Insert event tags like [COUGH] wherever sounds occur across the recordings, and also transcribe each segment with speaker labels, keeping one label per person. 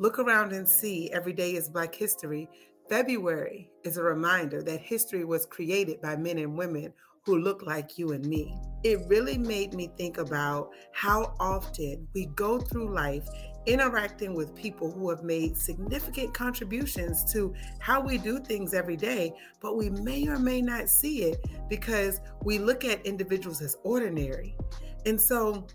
Speaker 1: Look around and see every day is Black History. February is a reminder that history was created by men and women who look like you and me. It really made me think about how often we go through life interacting with people who have made significant contributions to how we do things every day, but we may or may not see it because we look at individuals as ordinary. And so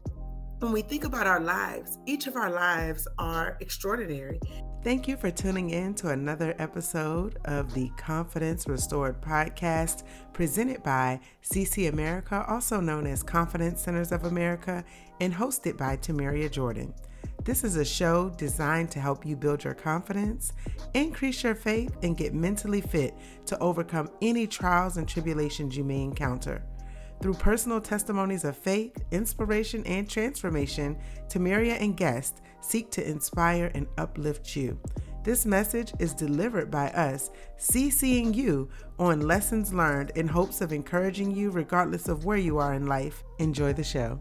Speaker 1: when we think about our lives, each of our lives are extraordinary.
Speaker 2: Thank you for tuning in to another episode of the Confidence Restored podcast presented by CC America, also known as Confidence Centers of America, and hosted by Tamaria Jordan. This is a show designed to help you build your confidence, increase your faith, and get mentally fit to overcome any trials and tribulations you may encounter. Through personal testimonies of faith, inspiration, and transformation, Tamaria and guests seek to inspire and uplift you. This message is delivered by us, CCing you on lessons learned in hopes of encouraging you regardless of where you are in life. Enjoy the show.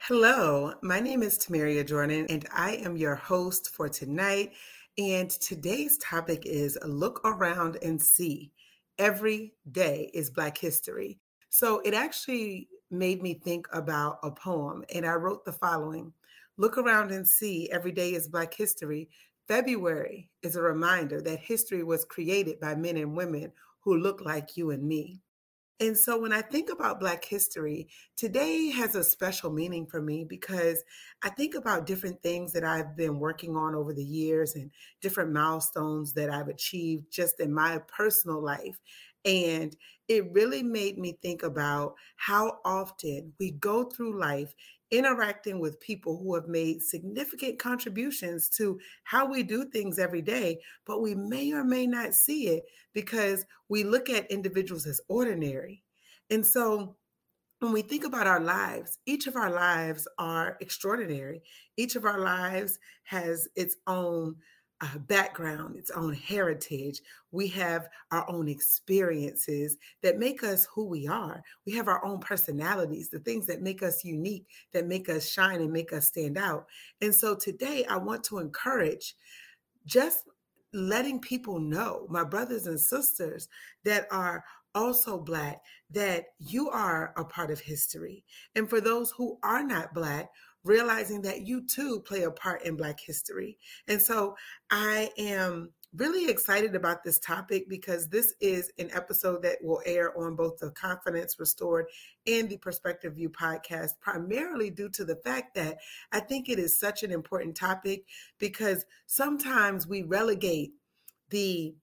Speaker 1: Hello, my name is Tamaria Jordan, and I am your host for tonight. And today's topic is Look Around and See every day is Black History. So it actually made me think about a poem, and I wrote the following Look around and see every day is Black History. February is a reminder that history was created by men and women who look like you and me. And so when I think about Black history, today has a special meaning for me because I think about different things that I've been working on over the years and different milestones that I've achieved just in my personal life. And it really made me think about how often we go through life interacting with people who have made significant contributions to how we do things every day, but we may or may not see it because we look at individuals as ordinary. And so when we think about our lives, each of our lives are extraordinary. Each of our lives has its own uh, background, its own heritage. We have our own experiences that make us who we are. We have our own personalities, the things that make us unique, that make us shine and make us stand out. And so today, I want to encourage just letting people know, my brothers and sisters that are also Black, that you are a part of history. And for those who are not Black, realizing that you too play a part in Black history. And so I am really excited about this topic because this is an episode that will air on both the Confidence Restored and the Perspective View podcast, primarily due to the fact that I think it is such an important topic because sometimes we relegate the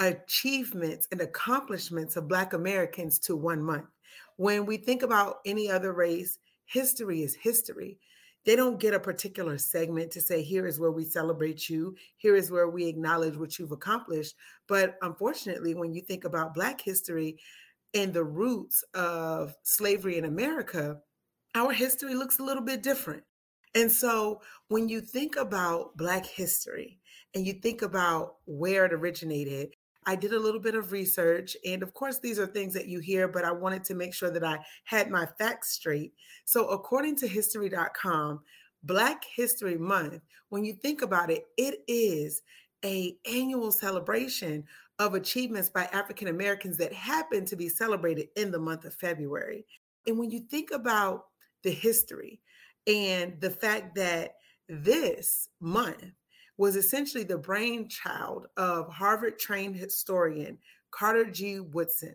Speaker 1: achievements and accomplishments of Black Americans to one month. When we think about any other race, history is history. They don't get a particular segment to say, here is where we celebrate you, here is where we acknowledge what you've accomplished. But unfortunately, when you think about Black history and the roots of slavery in America, our history looks a little bit different. And so when you think about Black history and you think about where it originated, I did a little bit of research. And of course, these are things that you hear, but I wanted to make sure that I had my facts straight. So, according to history.com, Black History Month, when you think about it, it is a annual celebration of achievements by African Americans that happen to be celebrated in the month of February. And when you think about the history and the fact that this month was essentially the brainchild of Harvard trained historian Carter G. Woodson.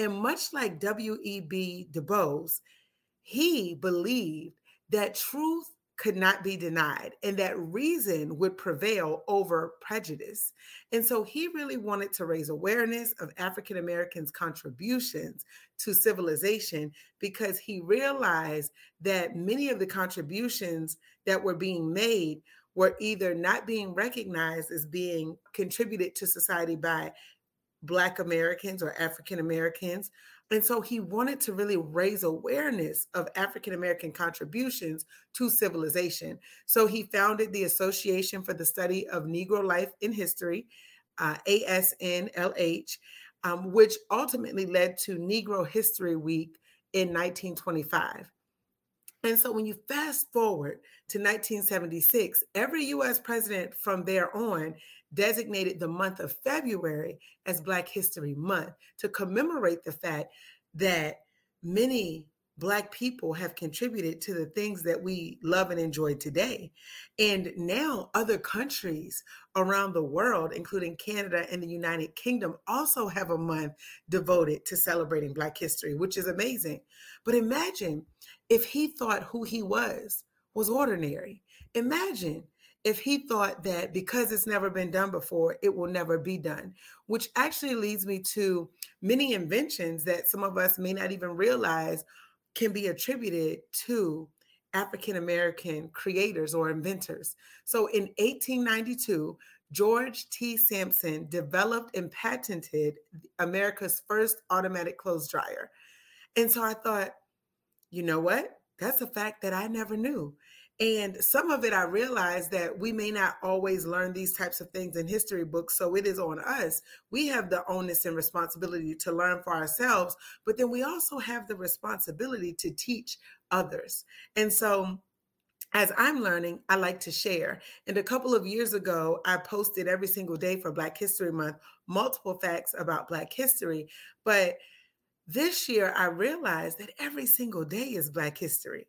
Speaker 1: And much like W.E.B. Du Bois, he believed that truth could not be denied and that reason would prevail over prejudice. And so he really wanted to raise awareness of African Americans' contributions to civilization because he realized that many of the contributions that were being made were either not being recognized as being contributed to society by Black Americans or African Americans. And so he wanted to really raise awareness of African American contributions to civilization. So he founded the Association for the Study of Negro Life in History, uh, ASNLH, um, which ultimately led to Negro History Week in 1925. And so when you fast forward to 1976, every US president from there on designated the month of February as Black History Month to commemorate the fact that many Black people have contributed to the things that we love and enjoy today. And now, other countries around the world, including Canada and the United Kingdom, also have a month devoted to celebrating Black history, which is amazing. But imagine if he thought who he was was ordinary. Imagine if he thought that because it's never been done before, it will never be done, which actually leads me to many inventions that some of us may not even realize can be attributed to African American creators or inventors. So in 1892, George T. Sampson developed and patented America's first automatic clothes dryer. And so I thought, you know what? That's a fact that I never knew. And some of it, I realized that we may not always learn these types of things in history books. So it is on us. We have the onus and responsibility to learn for ourselves, but then we also have the responsibility to teach others. And so as I'm learning, I like to share. And a couple of years ago, I posted every single day for Black History Month multiple facts about Black history. But this year, I realized that every single day is Black history.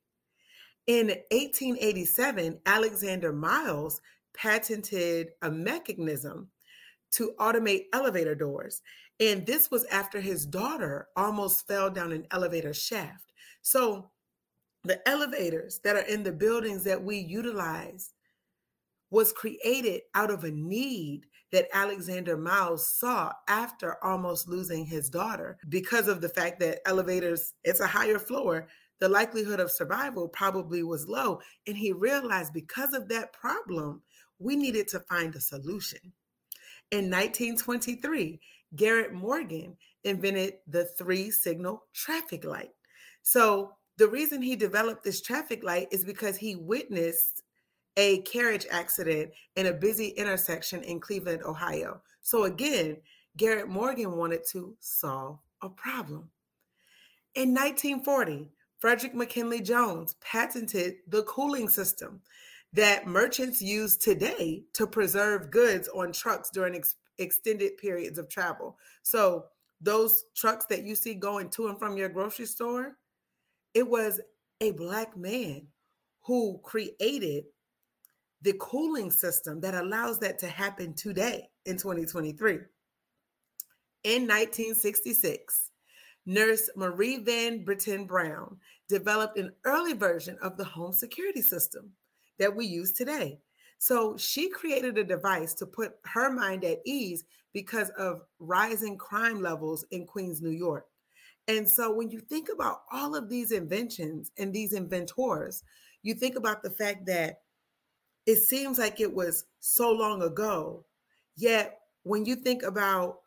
Speaker 1: In 1887, Alexander Miles patented a mechanism to automate elevator doors. And this was after his daughter almost fell down an elevator shaft. So, the elevators that are in the buildings that we utilize was created out of a need that Alexander Miles saw after almost losing his daughter because of the fact that elevators, it's a higher floor the likelihood of survival probably was low. And he realized because of that problem, we needed to find a solution. In 1923, Garrett Morgan invented the three signal traffic light. So, the reason he developed this traffic light is because he witnessed a carriage accident in a busy intersection in Cleveland, Ohio. So, again, Garrett Morgan wanted to solve a problem. In 1940, Frederick McKinley Jones patented the cooling system that merchants use today to preserve goods on trucks during ex- extended periods of travel. So, those trucks that you see going to and from your grocery store, it was a Black man who created the cooling system that allows that to happen today in 2023. In 1966, Nurse Marie Van Brittan Brown developed an early version of the home security system that we use today. So she created a device to put her mind at ease because of rising crime levels in Queens, New York. And so when you think about all of these inventions and these inventors, you think about the fact that it seems like it was so long ago. Yet when you think about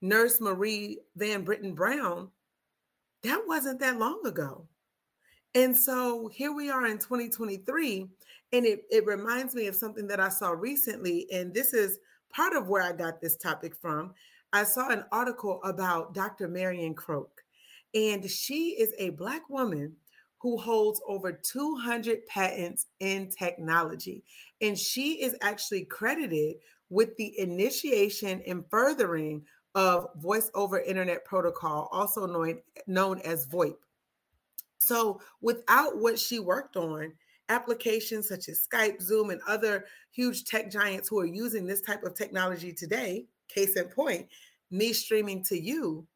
Speaker 1: Nurse Marie Van Brittan Brown, that wasn't that long ago. And so here we are in 2023, and it, it reminds me of something that I saw recently. And this is part of where I got this topic from. I saw an article about Dr. Marion Croak, and she is a Black woman who holds over 200 patents in technology. And she is actually credited with the initiation and furthering of voice over internet protocol, also known, known as VoIP. So, without what she worked on, applications such as Skype, Zoom, and other huge tech giants who are using this type of technology today, case in point, me streaming to you,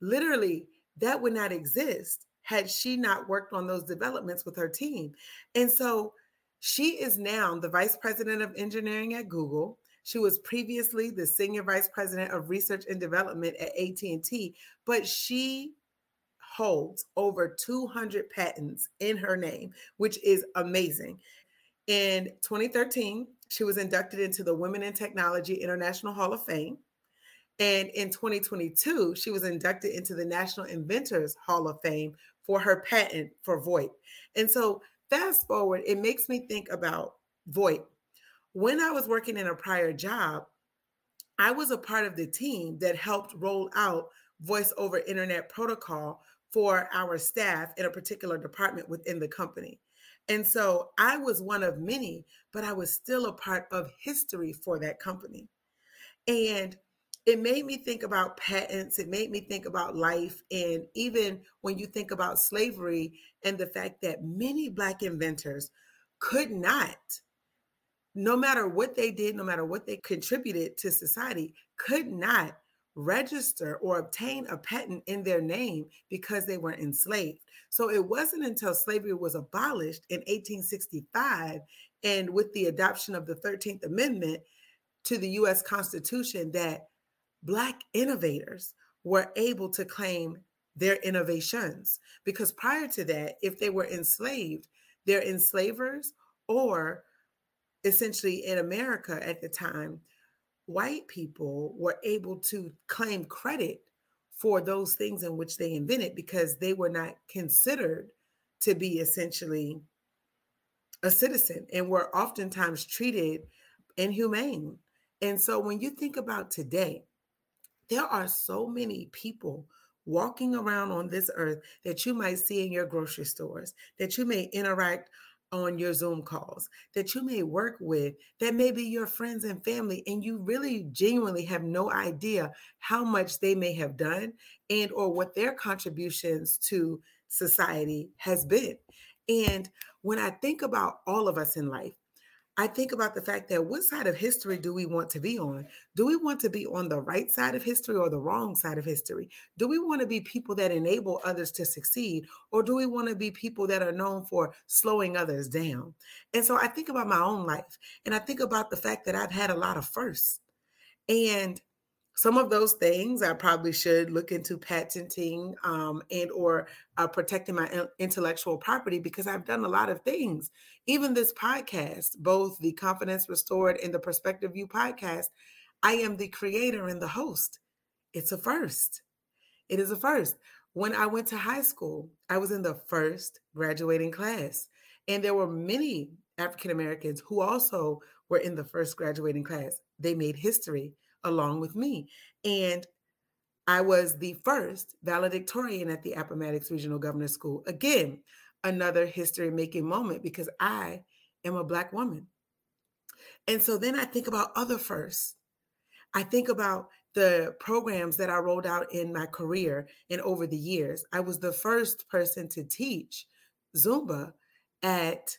Speaker 1: literally, that would not exist had she not worked on those developments with her team. And so she is now the vice president of engineering at Google. She was previously the senior vice president of research and development at AT&T, but she holds over 200 patents in her name, which is amazing. In 2013, she was inducted into the Women in Technology International Hall of Fame. And in 2022, she was inducted into the National Inventors Hall of Fame for her patent for VoIP. And so, fast forward, it makes me think about VoIP when I was working in a prior job, I was a part of the team that helped roll out voice over internet protocol for our staff in a particular department within the company. And so I was one of many, but I was still a part of history for that company. And it made me think about patents. It made me think about life. And even when you think about slavery and the fact that many Black inventors could not, no matter what they did, no matter what they contributed to society, could not register or obtain a patent in their name because they were enslaved. So it wasn't until slavery was abolished in 1865 and with the adoption of the 13th Amendment to the US Constitution that Black innovators were able to claim their innovations. Because prior to that, if they were enslaved, their enslavers or essentially in America at the time, white people were able to claim credit for those things in which they invented because they were not considered to be essentially a citizen and were oftentimes treated inhumane. And so when you think about today, there are so many people walking around on this earth that you might see in your grocery stores, that you may interact on your Zoom calls that you may work with, that may be your friends and family, and you really genuinely have no idea how much they may have done and or what their contributions to society has been. And when I think about all of us in life, I think about the fact that what side of history do we want to be on? Do we want to be on the right side of history or the wrong side of history? Do we want to be people that enable others to succeed? Or do we want to be people that are known for slowing others down? And so I think about my own life and I think about the fact that I've had a lot of firsts. And some of those things I probably should look into patenting um, and or uh, protecting my intellectual property because I've done a lot of things. Even this podcast, both the Confidence Restored and the Perspective View podcast, I am the creator and the host. It's a first. It is a first. When I went to high school, I was in the first graduating class, and there were many African Americans who also were in the first graduating class. They made history along with me. And I was the first valedictorian at the Appomattox Regional Governor School. Again, another history making moment because I am a Black woman. And so then I think about other firsts. I think about the programs that I rolled out in my career and over the years. I was the first person to teach Zumba at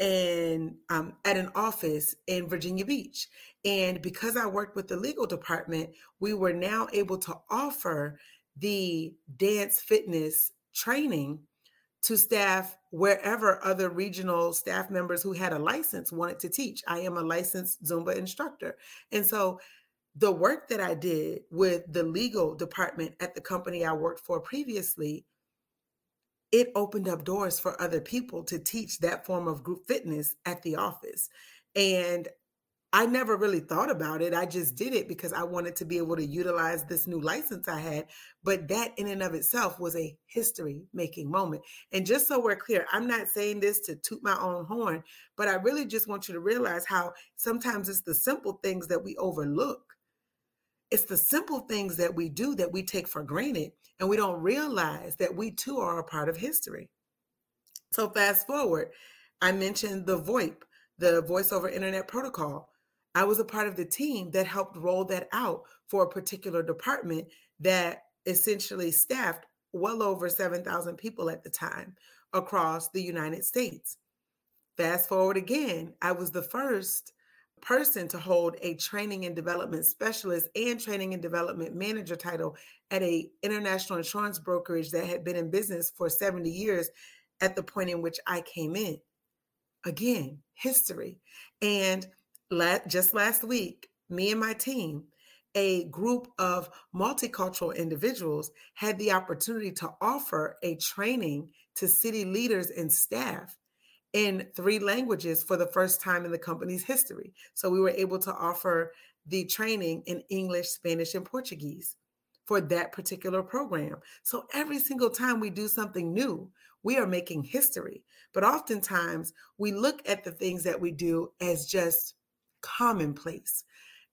Speaker 1: and um, at an office in Virginia Beach. And because I worked with the legal department, we were now able to offer the dance fitness training to staff wherever other regional staff members who had a license wanted to teach. I am a licensed Zumba instructor. And so the work that I did with the legal department at the company I worked for previously it opened up doors for other people to teach that form of group fitness at the office. And I never really thought about it. I just did it because I wanted to be able to utilize this new license I had. But that, in and of itself, was a history making moment. And just so we're clear, I'm not saying this to toot my own horn, but I really just want you to realize how sometimes it's the simple things that we overlook. It's the simple things that we do that we take for granted and we don't realize that we too are a part of history. So, fast forward, I mentioned the VoIP, the voice over internet protocol. I was a part of the team that helped roll that out for a particular department that essentially staffed well over 7,000 people at the time across the United States. Fast forward again, I was the first person to hold a training and development specialist and training and development manager title at a international insurance brokerage that had been in business for 70 years at the point in which I came in. Again, history. And just last week, me and my team, a group of multicultural individuals, had the opportunity to offer a training to city leaders and staff in three languages for the first time in the company's history. So we were able to offer the training in English, Spanish, and Portuguese for that particular program. So every single time we do something new, we are making history. But oftentimes we look at the things that we do as just commonplace.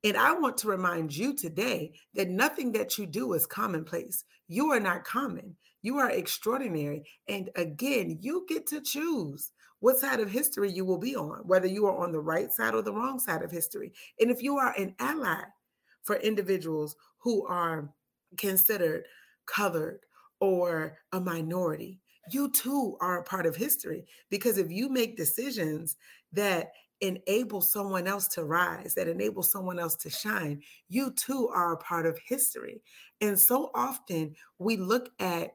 Speaker 1: And I want to remind you today that nothing that you do is commonplace. You are not common. You are extraordinary. And again, you get to choose what side of history you will be on, whether you are on the right side or the wrong side of history. And if you are an ally for individuals who are considered colored or a minority, you too are a part of history. Because if you make decisions that enable someone else to rise, that enable someone else to shine, you too are a part of history. And so often we look at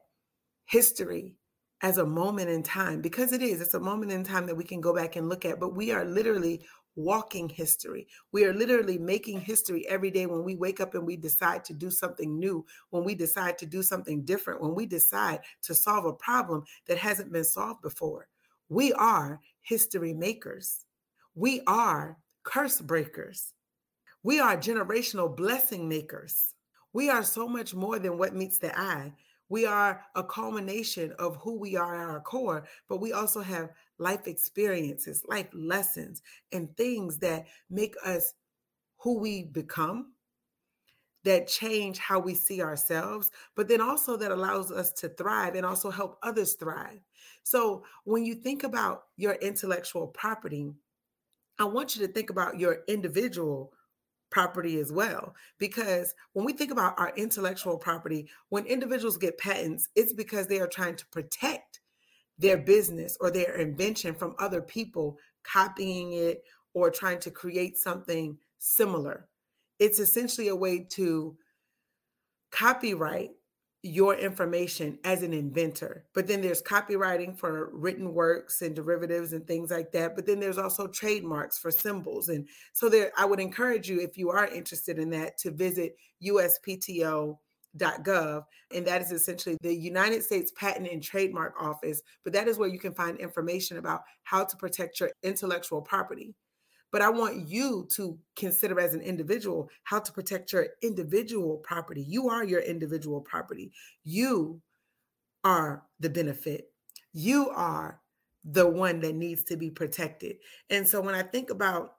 Speaker 1: history as a moment in time because it is, it's a moment in time that we can go back and look at, but we are literally walking history. We are literally making history every day when we wake up and we decide to do something new, when we decide to do something different, when we decide to solve a problem that hasn't been solved before. We are history makers. We are curse breakers. We are generational blessing makers. We are so much more than what meets the eye. We are a culmination of who we are at our core, but we also have life experiences, life lessons, and things that make us who we become, that change how we see ourselves, but then also that allows us to thrive and also help others thrive. So when you think about your intellectual property, I want you to think about your individual property as well. Because when we think about our intellectual property, when individuals get patents, it's because they are trying to protect their business or their invention from other people copying it or trying to create something similar. It's essentially a way to copyright your information as an inventor. But then there's copywriting for written works and derivatives and things like that. But then there's also trademarks for symbols. And so there I would encourage you if you are interested in that to visit uspto.gov and that is essentially the United States Patent and Trademark Office but that is where you can find information about how to protect your intellectual property but I want you to consider as an individual how to protect your individual property. You are your individual property. You are the benefit. You are the one that needs to be protected. And so when I think about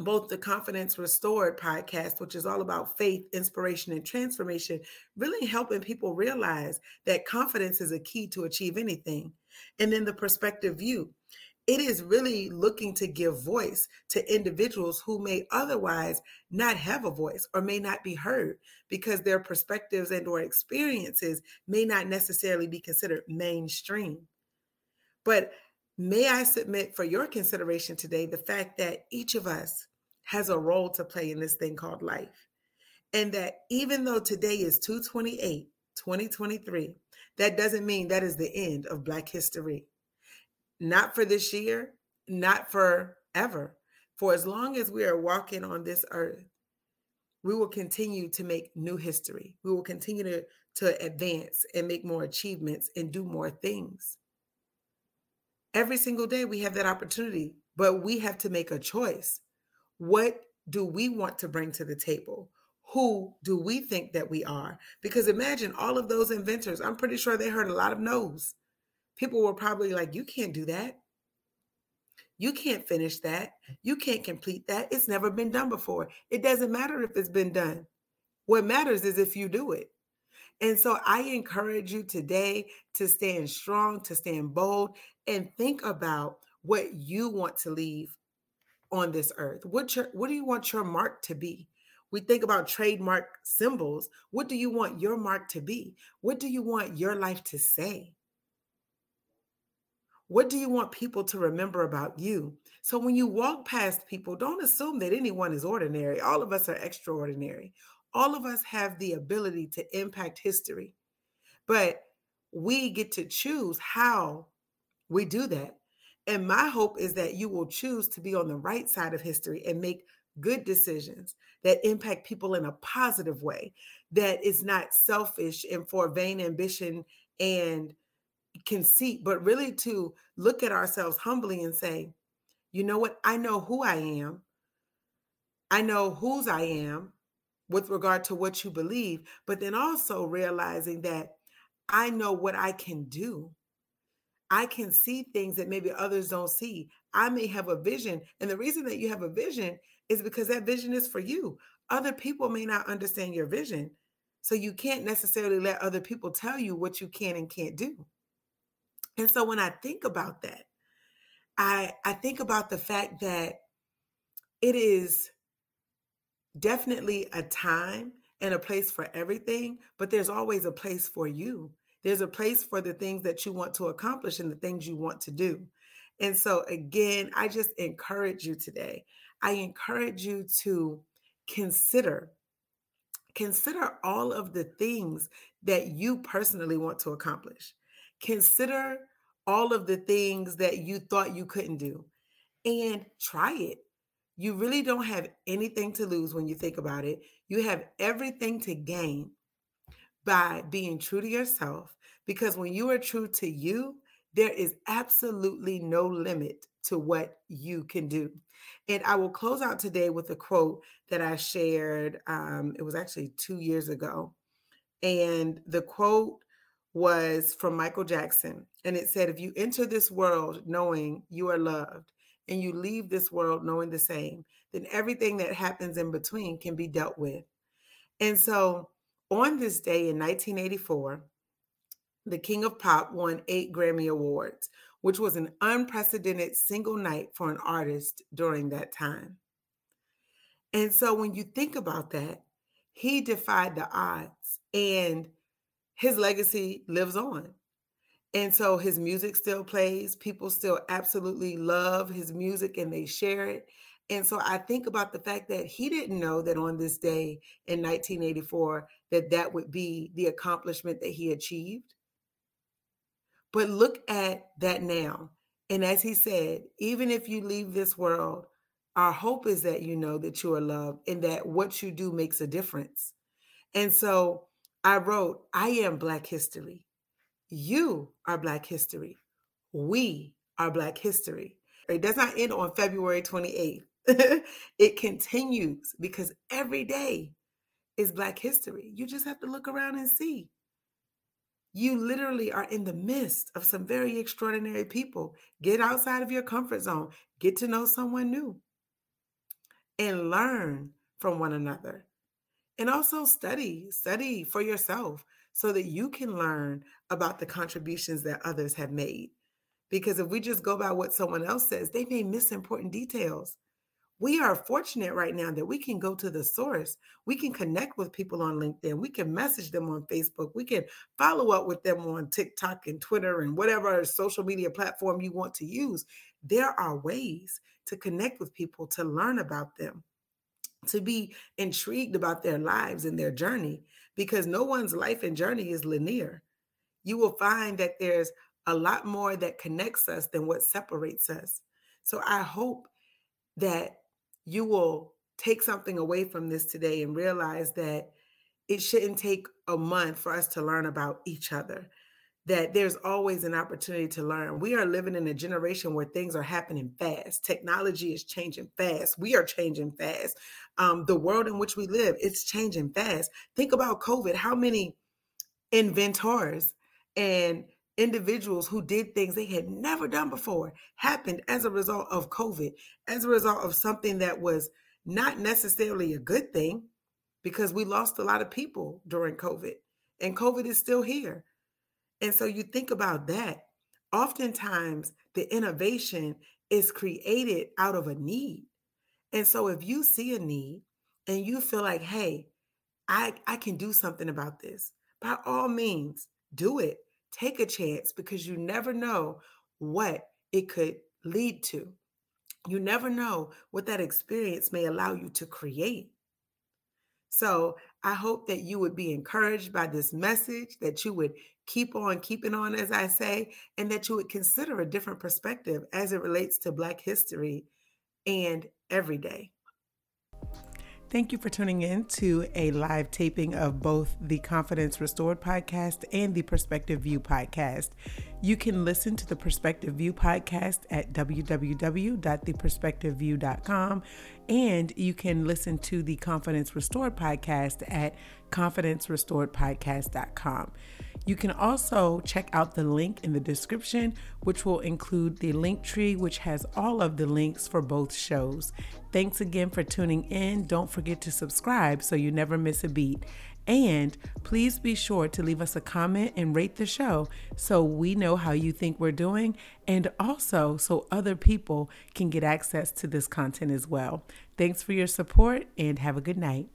Speaker 1: both the Confidence Restored podcast, which is all about faith, inspiration, and transformation, really helping people realize that confidence is a key to achieve anything. And then the perspective view it is really looking to give voice to individuals who may otherwise not have a voice or may not be heard because their perspectives and or experiences may not necessarily be considered mainstream. But may i submit for your consideration today the fact that each of us has a role to play in this thing called life and that even though today is 228 2023 that doesn't mean that is the end of black history not for this year, not forever. For as long as we are walking on this earth, we will continue to make new history. We will continue to, to advance and make more achievements and do more things. Every single day, we have that opportunity, but we have to make a choice. What do we want to bring to the table? Who do we think that we are? Because imagine all of those inventors, I'm pretty sure they heard a lot of no's people were probably like, You can't do that. You can't finish that. You can't complete that. It's never been done before. It doesn't matter if it's been done. What matters is if you do it. And so I encourage you today to stand strong, to stand bold, and think about what you want to leave on this earth. What your what do you want your mark to be? We think about trademark symbols. What do you want your mark to be? What do you want your life to say? What do you want people to remember about you? So when you walk past people, don't assume that anyone is ordinary. All of us are extraordinary. All of us have the ability to impact history, but we get to choose how we do that. And my hope is that you will choose to be on the right side of history and make good decisions that impact people in a positive way, that is not selfish and for vain ambition and conceit, but really to look at ourselves humbly and say, you know what? I know who I am. I know whose I am with regard to what you believe, but then also realizing that I know what I can do. I can see things that maybe others don't see. I may have a vision. And the reason that you have a vision is because that vision is for you. Other people may not understand your vision. So you can't necessarily let other people tell you what you can and can't do. And so when I think about that, I I think about the fact that it is definitely a time and a place for everything, but there's always a place for you. There's a place for the things that you want to accomplish and the things you want to do. And so, again, I just encourage you today. I encourage you to consider consider all of the things that you personally want to accomplish. Consider all of the things that you thought you couldn't do and try it. You really don't have anything to lose when you think about it. You have everything to gain by being true to yourself because when you are true to you, there is absolutely no limit to what you can do. And I will close out today with a quote that I shared. Um, it was actually two years ago. And the quote was from Michael Jackson. And it said, If you enter this world knowing you are loved and you leave this world knowing the same, then everything that happens in between can be dealt with. And so on this day in 1984, the King of Pop won eight Grammy Awards, which was an unprecedented single night for an artist during that time. And so when you think about that, he defied the odds and his legacy lives on. And so his music still plays. People still absolutely love his music and they share it. And so I think about the fact that he didn't know that on this day in 1984 that that would be the accomplishment that he achieved. But look at that now. And as he said, even if you leave this world, our hope is that you know that you are loved and that what you do makes a difference. And so I wrote, I am Black history. You are Black history. We are Black history. It does not end on February 28th. [LAUGHS] it continues because every day is Black history. You just have to look around and see you literally are in the midst of some very extraordinary people. Get outside of your comfort zone, get to know someone new, and learn from one another. And also study, study for yourself so that you can learn about the contributions that others have made. Because if we just go by what someone else says, they may miss important details we are fortunate right now that we can go to the source. We can connect with people on LinkedIn. We can message them on Facebook. We can follow up with them on TikTok and Twitter and whatever social media platform you want to use. There are ways to connect with people, to learn about them, to be intrigued about their lives and their journey, because no one's life and journey is linear. You will find that there's a lot more that connects us than what separates us. So I hope that you will take something away from this today and realize that it shouldn't take a month for us to learn about each other that there's always an opportunity to learn. We are living in a generation where things are happening fast. Technology is changing fast. We are changing fast. Um, the world in which we live, it's changing fast. Think about COVID. How many inventors and individuals who did things they had never done before happened as a result of COVID, as a result of something that was not necessarily a good thing because we lost a lot of people during COVID and COVID is still here. And so you think about that. Oftentimes, the innovation is created out of a need. And so if you see a need and you feel like, hey, I, I can do something about this, by all means, do it Take a chance because you never know what it could lead to. You never know what that experience may allow you to create. So I hope that you would be encouraged by this message, that you would keep on keeping on, as I say, and that you would consider a different perspective as it relates to Black history and every day.
Speaker 2: Thank you for tuning in to a live taping of both the Confidence Restored podcast and the Perspective View podcast. You can listen to the Perspective View podcast at www.theperspectiveview.com and you can listen to the Confidence Restored podcast at confidencerestoredpodcast.com. You can also check out the link in the description, which will include the link tree, which has all of the links for both shows. Thanks again for tuning in. Don't forget to subscribe so you never miss a beat. And please be sure to leave us a comment and rate the show so we know how you think we're doing and also so other people can get access to this content as well. Thanks for your support and have a good night.